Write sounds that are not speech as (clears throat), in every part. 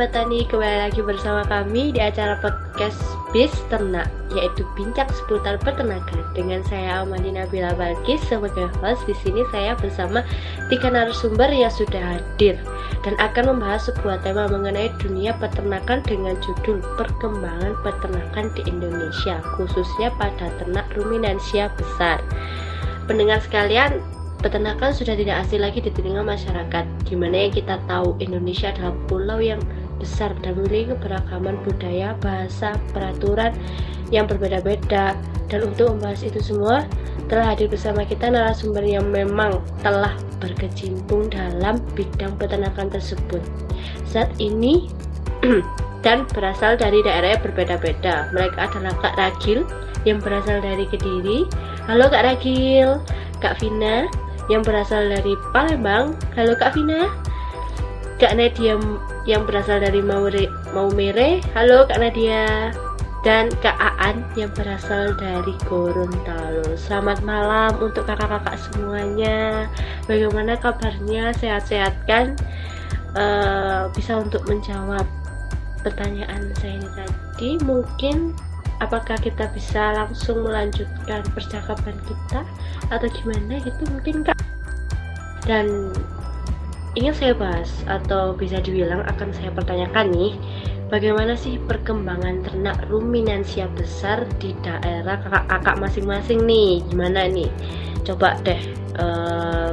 Sobat Tani, kembali lagi bersama kami di acara podcast Bis Ternak Yaitu bincang seputar peternakan Dengan saya Amandi Nabila Balkis sebagai host Di sini saya bersama tiga narasumber yang sudah hadir Dan akan membahas sebuah tema mengenai dunia peternakan Dengan judul Perkembangan Peternakan di Indonesia Khususnya pada ternak ruminansia besar Pendengar sekalian, peternakan sudah tidak asing lagi di telinga masyarakat. Gimana yang kita tahu Indonesia adalah pulau yang besar dan memiliki keberagaman budaya, bahasa, peraturan yang berbeda-beda. Dan untuk membahas itu semua, telah hadir bersama kita narasumber yang memang telah berkecimpung dalam bidang peternakan tersebut. Saat ini (clears throat) dan berasal dari daerah yang berbeda-beda. Mereka adalah Kak Ragil yang berasal dari Kediri. Halo Kak Ragil, Kak Vina yang berasal dari Palembang. Halo Kak Vina. Kak Nadia yang berasal dari Maure, Maumere. Halo Kak Nadia. Dan Kak Aan yang berasal dari Gorontalo. Selamat malam untuk kakak-kakak semuanya. Bagaimana kabarnya? Sehat-sehat kan? Uh, bisa untuk menjawab pertanyaan saya ini tadi. Mungkin apakah kita bisa langsung melanjutkan percakapan kita atau gimana gitu mungkin kak dan ingin saya bahas atau bisa dibilang akan saya pertanyakan nih bagaimana sih perkembangan ternak ruminansia besar di daerah kakak-kakak masing-masing nih? Gimana nih? Coba deh uh,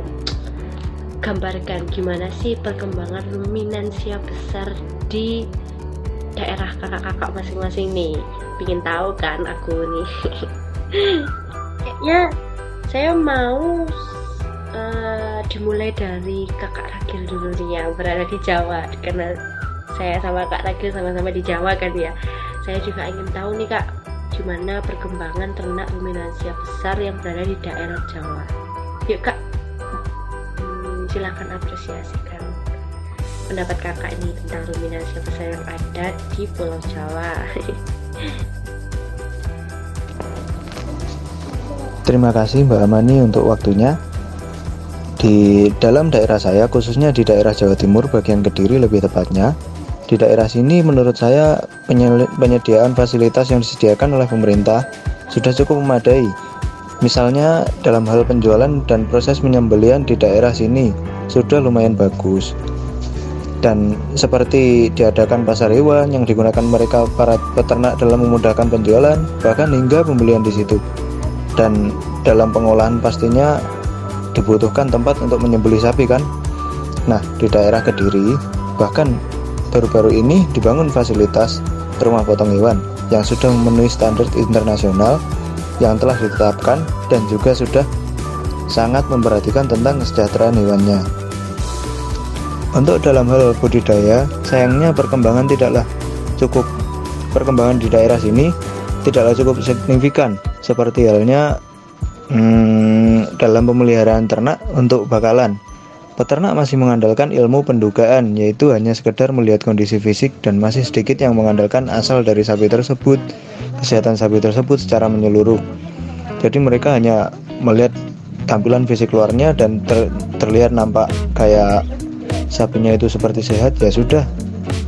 gambarkan gimana sih perkembangan ruminansia besar di daerah kakak-kakak masing-masing nih. Pingin tahu kan aku nih? Kayaknya (laughs) saya mau uh, dimulai dari kakak Ragil dulu nih yang berada di Jawa. Karena saya sama kak Ragil sama-sama di Jawa kan ya. Saya juga ingin tahu nih kak gimana perkembangan ternak ruminansia besar yang berada di daerah Jawa? Yuk kak. Hmm, silahkan apresiasikan pendapat kakak ini tentang ruminansia besar yang ada di Pulau Jawa. (laughs) Terima kasih Mbak Amani untuk waktunya. Di dalam daerah saya, khususnya di daerah Jawa Timur bagian Kediri lebih tepatnya, di daerah sini menurut saya penyediaan fasilitas yang disediakan oleh pemerintah sudah cukup memadai. Misalnya dalam hal penjualan dan proses penyembelian di daerah sini sudah lumayan bagus. Dan seperti diadakan pasar hewan yang digunakan mereka para peternak dalam memudahkan penjualan, bahkan hingga pembelian di situ dan dalam pengolahan pastinya dibutuhkan tempat untuk menyembelih sapi kan nah di daerah Kediri bahkan baru-baru ini dibangun fasilitas rumah potong hewan yang sudah memenuhi standar internasional yang telah ditetapkan dan juga sudah sangat memperhatikan tentang kesejahteraan hewannya. Untuk dalam hal budidaya, sayangnya perkembangan tidaklah cukup. Perkembangan di daerah sini tidaklah cukup signifikan seperti halnya hmm, dalam pemeliharaan ternak untuk bakalan. Peternak masih mengandalkan ilmu pendugaan, yaitu hanya sekedar melihat kondisi fisik dan masih sedikit yang mengandalkan asal dari sapi tersebut, kesehatan sapi tersebut secara menyeluruh. Jadi mereka hanya melihat tampilan fisik luarnya dan ter, terlihat nampak kayak sapinya itu seperti sehat ya sudah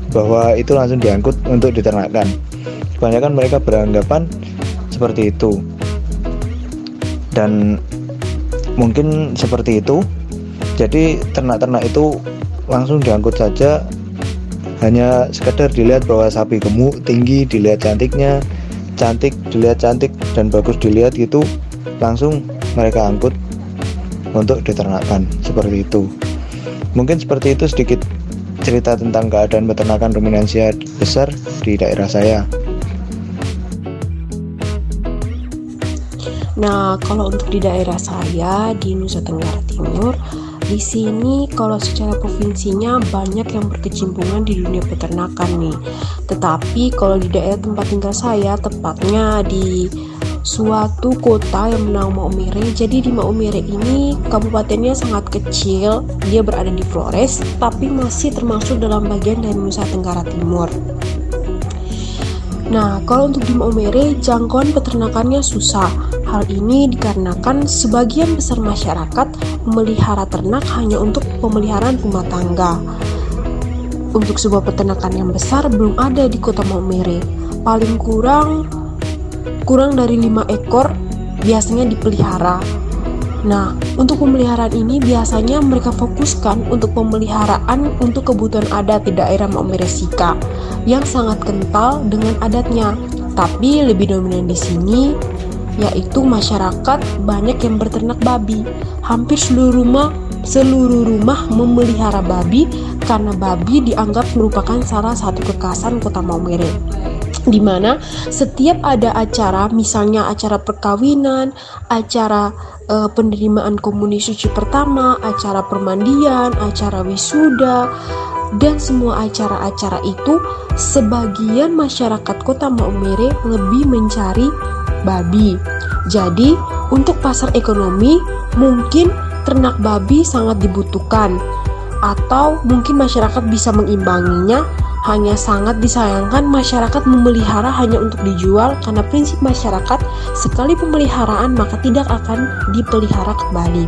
bahwa itu langsung diangkut untuk diternakkan. Kebanyakan mereka beranggapan seperti itu dan mungkin seperti itu. Jadi ternak-ternak itu langsung diangkut saja. Hanya sekedar dilihat bahwa sapi gemuk tinggi dilihat cantiknya. Cantik dilihat cantik dan bagus dilihat gitu langsung mereka angkut untuk diternakkan. Seperti itu. Mungkin seperti itu sedikit cerita tentang keadaan peternakan ruminansia besar di daerah saya Nah, kalau untuk di daerah saya di Nusa Tenggara Timur, di sini kalau secara provinsinya banyak yang berkecimpungan di dunia peternakan nih. Tetapi kalau di daerah tempat tinggal saya, tepatnya di suatu kota yang bernama Maumere. Jadi di Maumere ini kabupatennya sangat kecil, dia berada di Flores, tapi masih termasuk dalam bagian dari Nusa Tenggara Timur. Nah, kalau untuk di Maumere, jangkauan peternakannya susah. Hal ini dikarenakan sebagian besar masyarakat memelihara ternak hanya untuk pemeliharaan rumah tangga. untuk sebuah peternakan yang besar belum ada di kota Maumere. Paling kurang kurang dari lima ekor biasanya dipelihara. Nah, untuk pemeliharaan ini biasanya mereka fokuskan untuk pemeliharaan untuk kebutuhan adat di daerah Maumere Sika yang sangat kental dengan adatnya. Tapi lebih dominan di sini yaitu masyarakat banyak yang berternak babi. Hampir seluruh rumah seluruh rumah memelihara babi karena babi dianggap merupakan salah satu kekhasan kota Maumere di mana setiap ada acara, misalnya acara perkawinan, acara uh, penerimaan komuni suci pertama, acara permandian, acara wisuda, dan semua acara-acara itu sebagian masyarakat kota Maumere lebih mencari babi. Jadi, untuk pasar ekonomi mungkin ternak babi sangat dibutuhkan atau mungkin masyarakat bisa mengimbanginya hanya sangat disayangkan masyarakat memelihara hanya untuk dijual karena prinsip masyarakat sekali pemeliharaan maka tidak akan dipelihara kembali.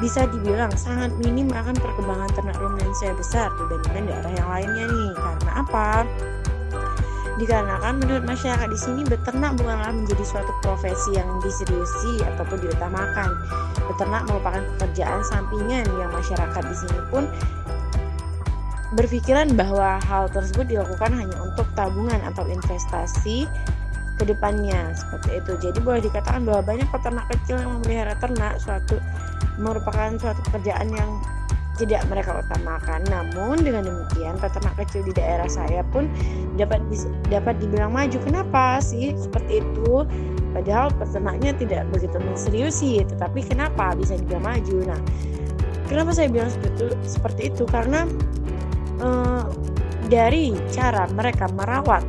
bisa dibilang sangat minim akan perkembangan ternak ruminansia besar dibandingkan daerah yang lainnya nih. Karena apa? Dikarenakan menurut masyarakat di sini beternak bukanlah menjadi suatu profesi yang diseriusi ataupun diutamakan. Beternak merupakan pekerjaan sampingan yang masyarakat di sini pun berpikiran bahwa hal tersebut dilakukan hanya untuk tabungan atau investasi ke depannya seperti itu. Jadi boleh dikatakan bahwa banyak peternak kecil yang memelihara ternak suatu merupakan suatu pekerjaan yang tidak mereka utamakan. Namun dengan demikian peternak kecil di daerah saya pun dapat dapat dibilang maju. Kenapa sih seperti itu? Padahal peternaknya tidak begitu menseriusi, tetapi kenapa bisa dibilang maju? Nah, kenapa saya bilang seperti itu? Seperti itu karena uh, dari cara mereka merawat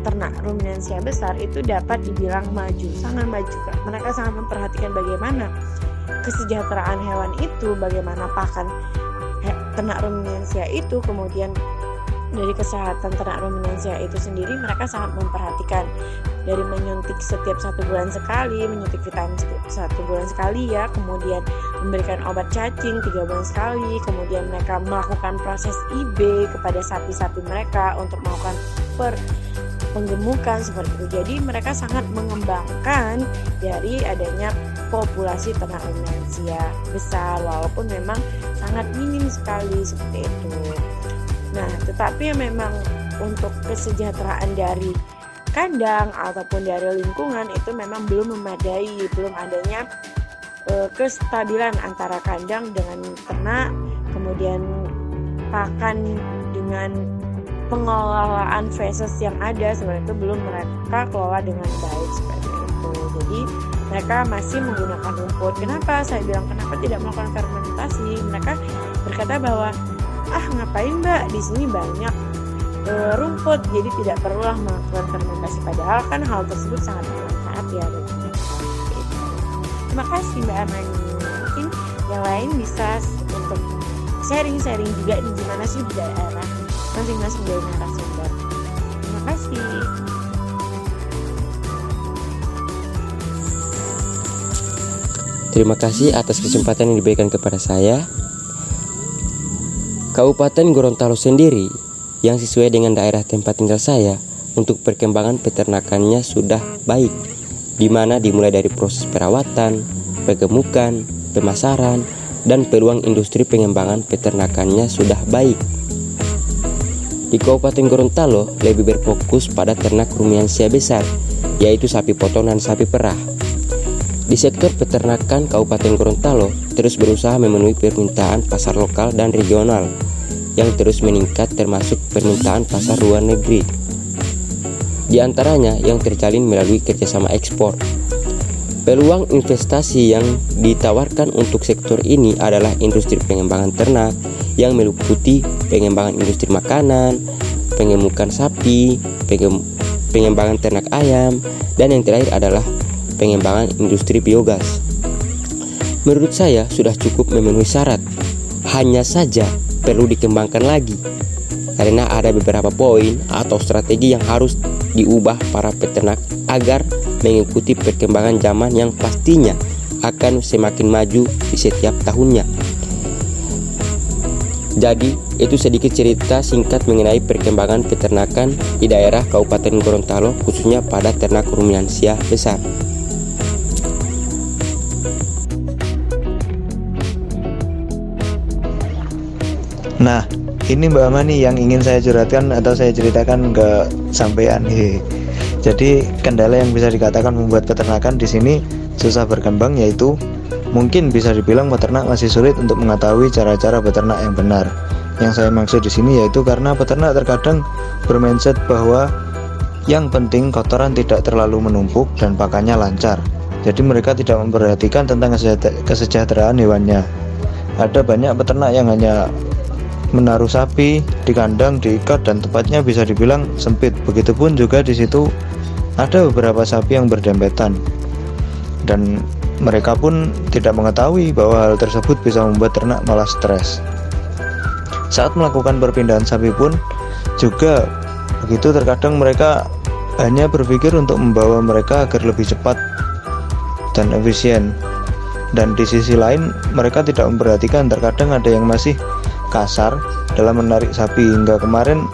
ternak ruminansia besar itu dapat dibilang maju, sangat maju. Mereka sangat memperhatikan bagaimana kesejahteraan hewan itu, bagaimana pakan ternak ruminansia itu, kemudian dari kesehatan ternak ruminansia itu sendiri mereka sangat memperhatikan. Dari menyuntik setiap satu bulan sekali menyuntik vitamin satu bulan sekali ya kemudian memberikan obat cacing tiga bulan sekali kemudian mereka melakukan proses IB kepada sapi-sapi mereka untuk melakukan per penggemukan seperti itu. Jadi mereka sangat mengembangkan dari adanya populasi ternak ruminansia besar walaupun memang sangat minim sekali seperti itu. Nah, tetapi yang memang untuk kesejahteraan dari kandang ataupun dari lingkungan itu memang belum memadai, belum adanya e, kestabilan antara kandang dengan ternak, kemudian pakan dengan pengelolaan feses yang ada sebenarnya itu belum mereka kelola dengan baik seperti itu. Jadi mereka masih menggunakan rumput. Kenapa saya bilang kenapa tidak melakukan fermentasi? Mereka berkata bahwa ah ngapain mbak di sini banyak e, rumput jadi tidak perlulah melakukan fermentasi padahal kan hal tersebut sangat bermanfaat ya terima kasih mbak Amani mungkin yang lain bisa untuk sharing-sharing juga di gimana sih di daerah masing-masing dari narasumber. Terima kasih. Terima kasih atas kesempatan yang diberikan kepada saya. Kabupaten Gorontalo sendiri yang sesuai dengan daerah tempat tinggal saya untuk perkembangan peternakannya sudah baik, di mana dimulai dari proses perawatan, pergemukan, pemasaran, dan peluang industri pengembangan peternakannya sudah baik. Di Kabupaten Gorontalo lebih berfokus pada ternak rumiansia besar, yaitu sapi potong dan sapi perah. Di sektor peternakan Kabupaten Gorontalo terus berusaha memenuhi permintaan pasar lokal dan regional yang terus meningkat termasuk permintaan pasar luar negeri. Di antaranya yang terjalin melalui kerjasama ekspor. Peluang investasi yang ditawarkan untuk sektor ini adalah industri pengembangan ternak yang meliputi pengembangan industri makanan, pengemukan sapi, pengembangan ternak ayam, dan yang terakhir adalah pengembangan industri biogas. Menurut saya sudah cukup memenuhi syarat. Hanya saja perlu dikembangkan lagi. Karena ada beberapa poin atau strategi yang harus diubah para peternak agar mengikuti perkembangan zaman yang pastinya akan semakin maju di setiap tahunnya. Jadi, itu sedikit cerita singkat mengenai perkembangan peternakan di daerah Kabupaten Gorontalo khususnya pada ternak ruminansia besar. Nah, ini Mbak Amani yang ingin saya curhatkan atau saya ceritakan ke sampean nih. Jadi kendala yang bisa dikatakan membuat peternakan di sini susah berkembang yaitu mungkin bisa dibilang peternak masih sulit untuk mengetahui cara-cara beternak yang benar. Yang saya maksud di sini yaitu karena peternak terkadang bermindset bahwa yang penting kotoran tidak terlalu menumpuk dan pakannya lancar. Jadi mereka tidak memperhatikan tentang kesejahteraan hewannya. Ada banyak peternak yang hanya menaruh sapi di kandang diikat dan tempatnya bisa dibilang sempit. Begitupun juga di situ ada beberapa sapi yang berdempetan dan mereka pun tidak mengetahui bahwa hal tersebut bisa membuat ternak malah stres. Saat melakukan perpindahan sapi pun juga begitu terkadang mereka hanya berpikir untuk membawa mereka agar lebih cepat dan efisien. Dan di sisi lain mereka tidak memperhatikan terkadang ada yang masih kasar dalam menarik sapi. Hingga kemarin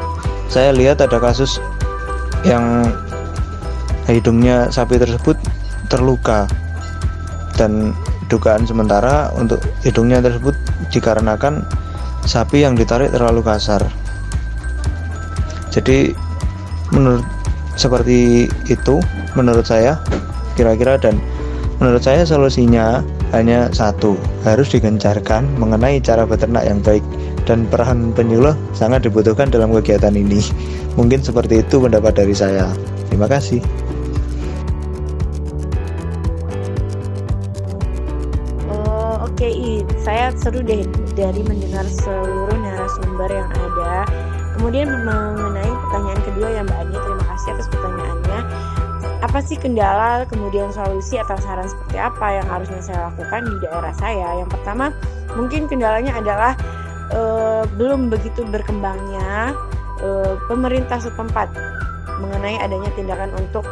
saya lihat ada kasus yang hidungnya sapi tersebut terluka dan dugaan sementara untuk hidungnya tersebut dikarenakan sapi yang ditarik terlalu kasar. Jadi menurut seperti itu menurut saya kira-kira dan menurut saya solusinya hanya satu harus digencarkan mengenai cara beternak yang baik dan peran penyuluh sangat dibutuhkan dalam kegiatan ini. Mungkin seperti itu pendapat dari saya. Terima kasih. Oh, Oke, okay, saya seru deh dari mendengar seluruh narasumber yang ada. Kemudian mengenai pertanyaan kedua yang Mbak Ani, Apa sih kendala, kemudian solusi atau saran seperti apa yang harusnya saya lakukan di daerah saya? Yang pertama, mungkin kendalanya adalah uh, belum begitu berkembangnya uh, pemerintah setempat mengenai adanya tindakan untuk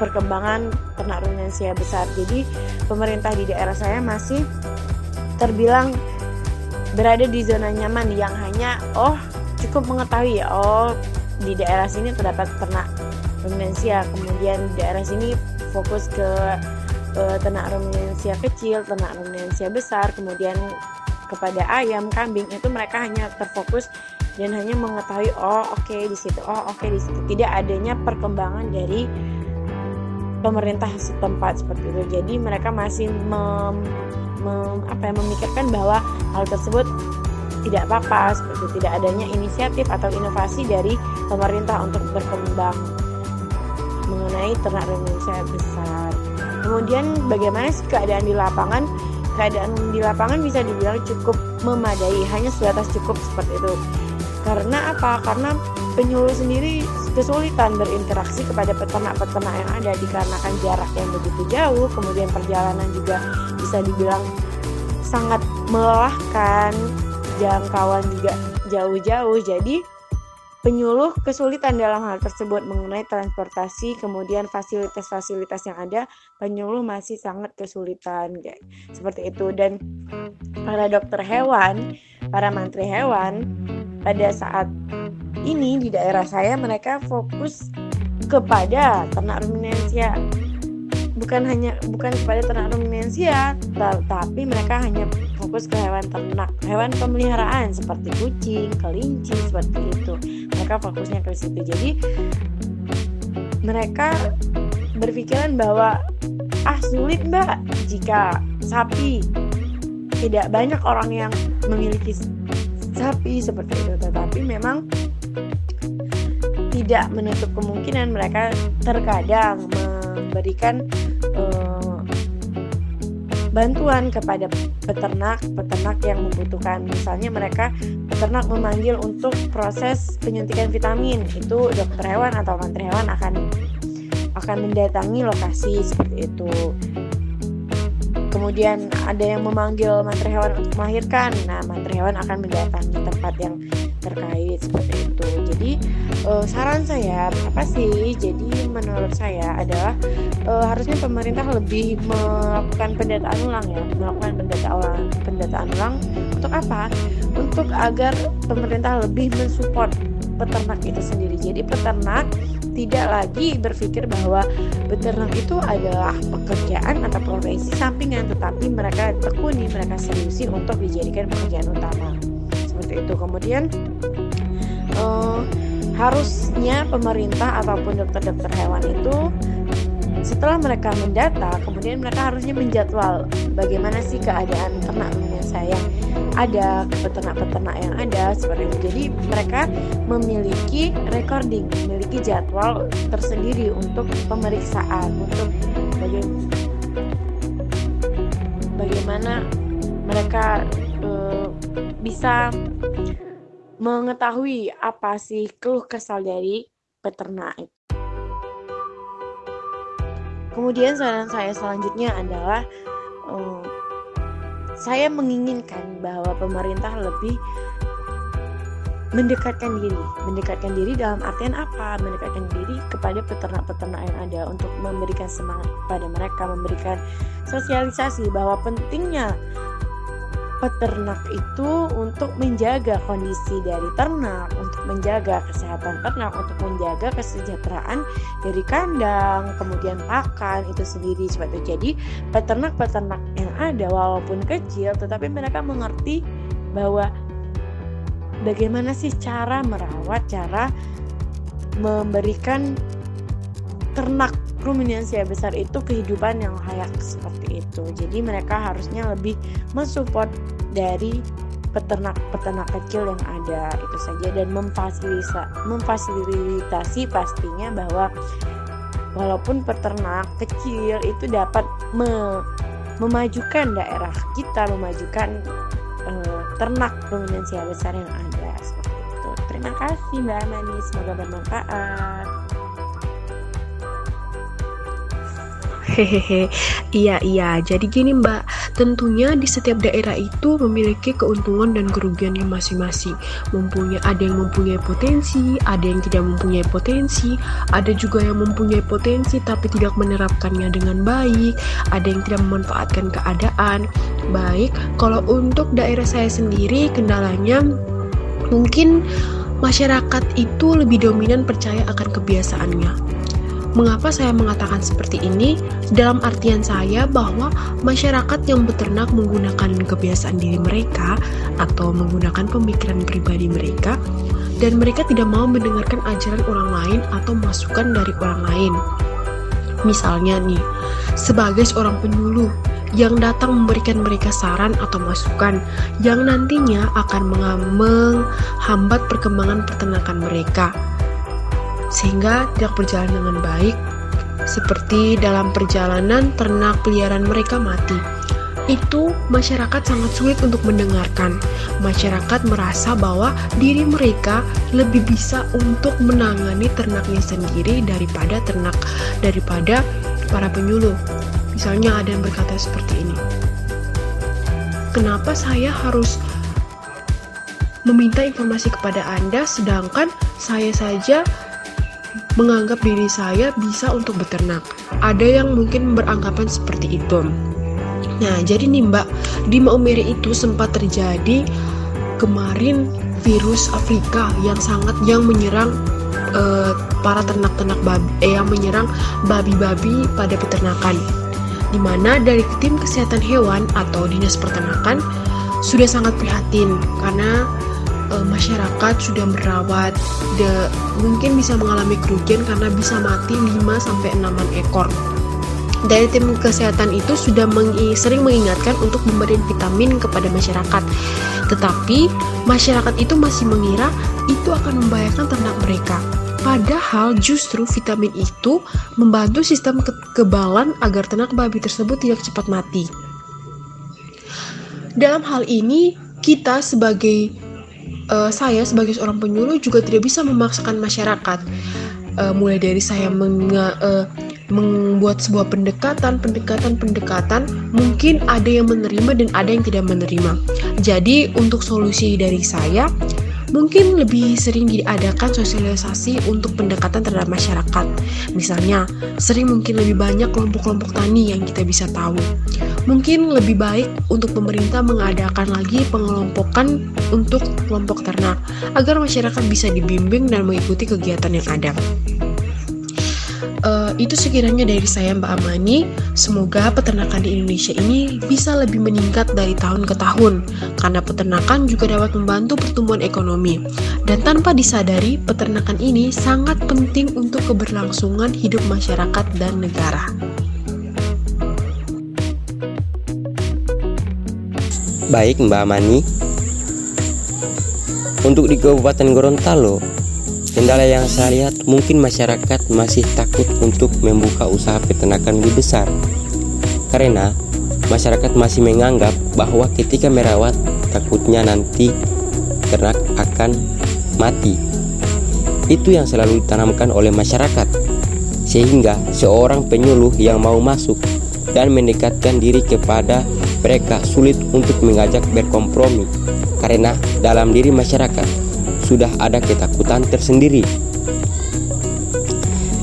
perkembangan ternak ruminansia besar. Jadi pemerintah di daerah saya masih terbilang berada di zona nyaman yang hanya oh cukup mengetahui oh di daerah sini terdapat ternak ruminansia kemudian di daerah sini fokus ke uh, ternak ruminansia kecil ternak ruminansia besar kemudian kepada ayam, kambing itu mereka hanya terfokus dan hanya mengetahui oh oke okay, di situ, oh oke okay, di situ. Tidak adanya perkembangan dari pemerintah setempat seperti itu. Jadi mereka masih mem, mem, apa ya, memikirkan bahwa hal tersebut tidak apa-apa seperti itu. tidak adanya inisiatif atau inovasi dari pemerintah untuk berkembang mengenai ternak Indonesia besar. Kemudian bagaimana keadaan di lapangan? keadaan di lapangan bisa dibilang cukup memadai hanya sebatas cukup seperti itu karena apa karena penyuluh sendiri kesulitan berinteraksi kepada peternak-peternak yang ada dikarenakan jarak yang begitu jauh kemudian perjalanan juga bisa dibilang sangat melelahkan jangkauan juga jauh-jauh jadi penyuluh kesulitan dalam hal tersebut mengenai transportasi kemudian fasilitas-fasilitas yang ada penyuluh masih sangat kesulitan kayak seperti itu. Dan para dokter hewan para mantri hewan pada saat ini di daerah saya mereka fokus kepada ternak ruminansia bukan hanya bukan kepada ternak ruminansia tapi mereka hanya fokus ke hewan ternak. Hewan pemeliharaan seperti kucing kelinci seperti itu. Mereka fokusnya ke situ. Jadi mereka berpikiran bahwa ah sulit mbak jika sapi tidak banyak orang yang memiliki sapi seperti itu. Tetapi memang tidak menutup kemungkinan mereka terkadang memberikan e, bantuan kepada peternak-peternak yang membutuhkan. Misalnya mereka peternak memanggil untuk proses penyuntikan vitamin, itu dokter hewan atau mantri hewan akan akan mendatangi lokasi seperti itu. Kemudian ada yang memanggil mantri hewan untuk melahirkan. Nah, mantri hewan akan mendatangi tempat yang terkait seperti itu. Jadi uh, saran saya apa sih? Jadi menurut saya adalah uh, harusnya pemerintah lebih melakukan pendataan ulang ya, melakukan pendataan ulang, pendataan ulang untuk apa? Untuk agar pemerintah lebih mensupport peternak itu sendiri. Jadi peternak tidak lagi berpikir bahwa beternak itu adalah pekerjaan atau profesi sampingan, tetapi mereka tekuni, mereka seriusi untuk dijadikan pekerjaan utama. Seperti itu. Kemudian uh, harusnya pemerintah ataupun dokter-dokter hewan itu setelah mereka mendata, kemudian mereka harusnya menjadwal bagaimana sih keadaan ternak ruminant saya ada, peternak-peternak yang ada seperti itu. Jadi mereka memiliki recording, memiliki jadwal tersendiri untuk pemeriksaan, untuk bagaimana, mereka uh, bisa mengetahui apa sih keluh kesal dari peternak itu. Kemudian saran saya selanjutnya adalah um, saya menginginkan bahwa pemerintah lebih mendekatkan diri, mendekatkan diri dalam artian apa? Mendekatkan diri kepada peternak-peternak yang ada untuk memberikan semangat pada mereka, memberikan sosialisasi bahwa pentingnya peternak itu untuk menjaga kondisi dari ternak, untuk menjaga kesehatan ternak, untuk menjaga kesejahteraan dari kandang, kemudian pakan itu sendiri seperti itu. Jadi peternak-peternak yang ada walaupun kecil tetapi mereka mengerti bahwa bagaimana sih cara merawat, cara memberikan ternak ruminansia besar itu kehidupan yang layak seperti itu. Jadi mereka harusnya lebih mensupport dari peternak-peternak kecil yang ada itu saja dan memfasilitasi, pastinya bahwa walaupun peternak kecil itu dapat me, memajukan daerah kita, memajukan uh, ternak ruminansia besar yang ada seperti itu. Terima kasih Mbak Amani, semoga bermanfaat. Hehehe, iya iya. Jadi gini Mbak, tentunya di setiap daerah itu memiliki keuntungan dan kerugiannya masing-masing. Mempunyai ada yang mempunyai potensi, ada yang tidak mempunyai potensi, ada juga yang mempunyai potensi tapi tidak menerapkannya dengan baik, ada yang tidak memanfaatkan keadaan. Baik, kalau untuk daerah saya sendiri kendalanya mungkin masyarakat itu lebih dominan percaya akan kebiasaannya Mengapa saya mengatakan seperti ini? Dalam artian saya bahwa masyarakat yang beternak menggunakan kebiasaan diri mereka atau menggunakan pemikiran pribadi mereka dan mereka tidak mau mendengarkan ajaran orang lain atau masukan dari orang lain. Misalnya nih, sebagai seorang penyuluh yang datang memberikan mereka saran atau masukan yang nantinya akan menghambat perkembangan peternakan mereka sehingga tidak berjalan dengan baik, seperti dalam perjalanan ternak peliharaan mereka mati. Itu masyarakat sangat sulit untuk mendengarkan. Masyarakat merasa bahwa diri mereka lebih bisa untuk menangani ternaknya sendiri daripada ternak daripada para penyuluh. Misalnya ada yang berkata seperti ini. Kenapa saya harus meminta informasi kepada Anda sedangkan saya saja menganggap diri saya bisa untuk beternak. Ada yang mungkin beranggapan seperti itu. Nah, jadi nih Mbak, di Maumere itu sempat terjadi kemarin virus Afrika yang sangat yang menyerang uh, para ternak-ternak babi, eh, yang menyerang babi-babi pada peternakan. Di mana dari tim kesehatan hewan atau dinas peternakan sudah sangat prihatin karena uh, masyarakat sudah merawat de, mungkin bisa mengalami kerugian karena bisa mati 5 sampai 6 ekor. Dari tim kesehatan itu sudah mengi, sering mengingatkan untuk memberi vitamin kepada masyarakat. Tetapi masyarakat itu masih mengira itu akan membahayakan ternak mereka. Padahal justru vitamin itu membantu sistem kekebalan agar ternak babi tersebut tidak cepat mati. dalam hal ini kita sebagai uh, saya sebagai seorang penyuluh juga tidak bisa memaksakan masyarakat uh, mulai dari saya menga, uh, membuat sebuah pendekatan, pendekatan, pendekatan, mungkin ada yang menerima dan ada yang tidak menerima. Jadi untuk solusi dari saya, mungkin lebih sering diadakan sosialisasi untuk pendekatan terhadap masyarakat. Misalnya, sering mungkin lebih banyak kelompok-kelompok tani yang kita bisa tahu. Mungkin lebih baik untuk pemerintah mengadakan lagi pengelompokan untuk kelompok ternak agar masyarakat bisa dibimbing dan mengikuti kegiatan yang ada. Uh, itu sekiranya dari saya Mbak Amani. Semoga peternakan di Indonesia ini bisa lebih meningkat dari tahun ke tahun karena peternakan juga dapat membantu pertumbuhan ekonomi. Dan tanpa disadari, peternakan ini sangat penting untuk keberlangsungan hidup masyarakat dan negara. Baik Mbak Amani, untuk di Kabupaten Gorontalo, Kendala yang saya lihat mungkin masyarakat masih takut untuk membuka usaha peternakan lebih besar. Karena masyarakat masih menganggap bahwa ketika merawat takutnya nanti ternak akan mati. Itu yang selalu ditanamkan oleh masyarakat. Sehingga seorang penyuluh yang mau masuk dan mendekatkan diri kepada mereka sulit untuk mengajak berkompromi karena dalam diri masyarakat sudah ada ketakutan tersendiri.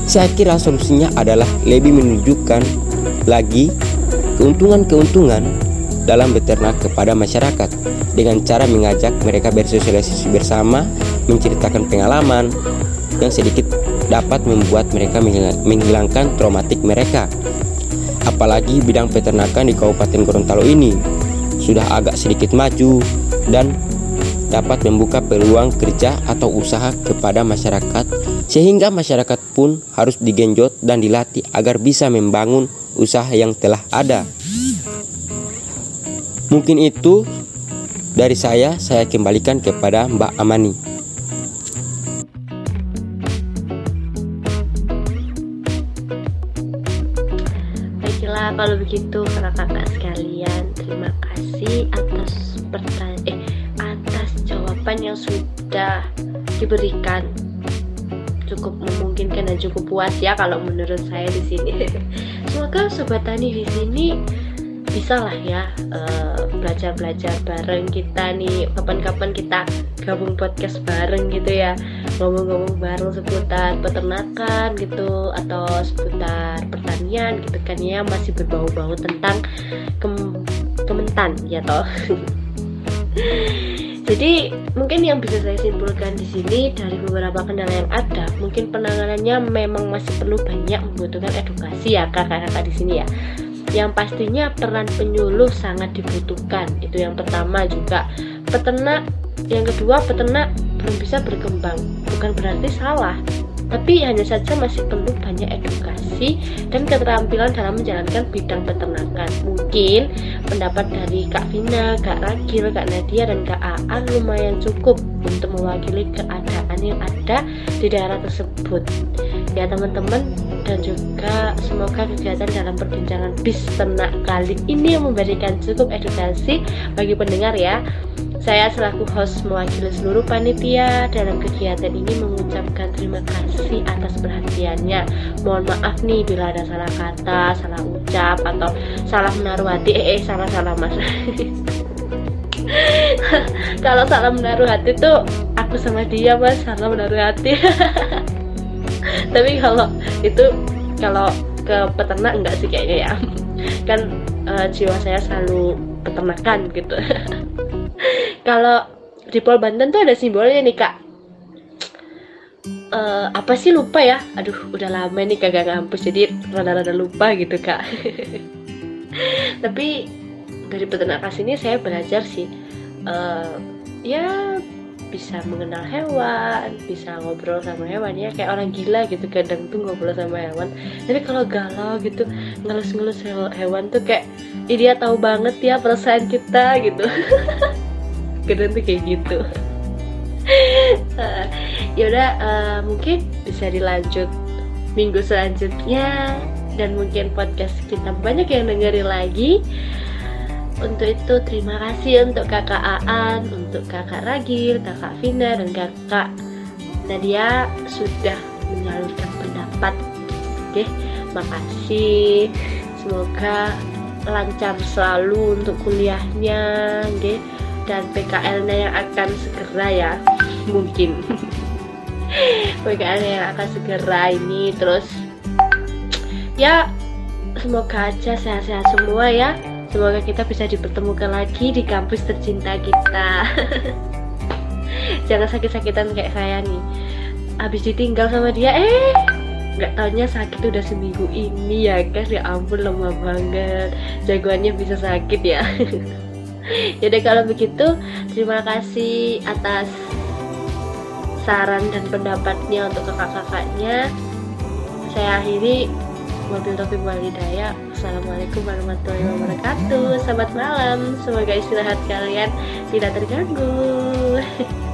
Saya kira solusinya adalah lebih menunjukkan lagi keuntungan-keuntungan dalam beternak kepada masyarakat dengan cara mengajak mereka bersosialisasi bersama, menceritakan pengalaman yang sedikit dapat membuat mereka menghilangkan traumatik mereka. Apalagi bidang peternakan di Kabupaten Gorontalo ini sudah agak sedikit maju dan dapat membuka peluang kerja atau usaha kepada masyarakat sehingga masyarakat pun harus digenjot dan dilatih agar bisa membangun usaha yang telah ada. Mungkin itu dari saya saya kembalikan kepada Mbak Amani. Baiklah kalau begitu kakak-kakak sekalian terima kasih atas pertanyaan eh jawaban yang sudah diberikan. Cukup memungkinkan dan cukup puas ya kalau menurut saya di sini. (laughs) Semoga sobat tani di sini bisa lah ya eh, belajar-belajar bareng kita nih. Kapan-kapan kita gabung podcast bareng gitu ya. Ngomong-ngomong bareng seputar peternakan gitu atau seputar pertanian gitu kan ya. Masih berbau-bau tentang kem kementan ya toh (laughs) Jadi mungkin yang bisa saya simpulkan di sini dari beberapa kendala yang ada, mungkin penanganannya memang masih perlu banyak membutuhkan edukasi ya kakak-kakak di sini ya. Yang pastinya peran penyuluh sangat dibutuhkan. Itu yang pertama juga. Peternak, yang kedua peternak belum bisa berkembang. Bukan berarti salah, tapi hanya saja masih perlu banyak edukasi dan keterampilan dalam menjalankan bidang peternakan. Mungkin pendapat dari Kak Vina, Kak Ragil, Kak Nadia, dan Kak Aan lumayan cukup untuk mewakili keadaan yang ada di daerah tersebut. Ya teman-teman, dan juga semoga kegiatan dalam perbincangan bis ternak kali ini memberikan cukup edukasi bagi pendengar ya. Saya selaku host mewakili seluruh panitia dalam kegiatan ini mengucapkan terima kasih atas perhatiannya. Mohon maaf nih bila ada salah kata, salah ucap atau salah menaruh hati. Eh, eh salah salah mas. (laughs) Kalau salah menaruh hati tuh aku sama dia mas salah menaruh hati. (laughs) Tapi kalau itu kalau ke peternak enggak sih kayaknya ya. (laughs) Kan uh, jiwa saya selalu peternakan gitu. Kalau di Pol Banten tuh ada simbolnya nih kak uh, apa sih lupa ya aduh udah lama nih kagak ngampus jadi rada-rada lupa gitu kak (laughs) tapi dari peternakan sini saya belajar sih uh, ya bisa mengenal hewan, bisa ngobrol sama hewan ya kayak orang gila gitu kadang tuh ngobrol sama hewan. Tapi kalau galau gitu ngelus-ngelus hewan tuh kayak dia tahu banget ya perasaan kita gitu. (laughs) kadang tuh kayak gitu uh, (laughs) yaudah uh, mungkin bisa dilanjut minggu selanjutnya dan mungkin podcast kita banyak yang dengerin lagi untuk itu terima kasih untuk kakak Aan, untuk kakak Ragil, kakak Vina dan kakak Nadia sudah menyalurkan pendapat. Oke, makasih. Semoga lancar selalu untuk kuliahnya, oke. Dan PKL-nya yang akan segera ya, mungkin. (laughs) PKL yang akan segera ini terus ya semoga aja sehat-sehat semua ya. Semoga kita bisa dipertemukan lagi di kampus tercinta kita. (laughs) Jangan sakit-sakitan kayak saya nih. Habis ditinggal sama dia eh nggak taunya sakit udah seminggu ini ya guys. Ya ampun lemah banget. Jagoannya bisa sakit ya (laughs) (laughs) jadi kalau begitu terima kasih atas saran dan pendapatnya untuk kakak-kakaknya. Saya akhiri mobil topik walidaya Assalamualaikum warahmatullahi wabarakatuh. Selamat malam. Semoga istirahat kalian tidak terganggu (laughs)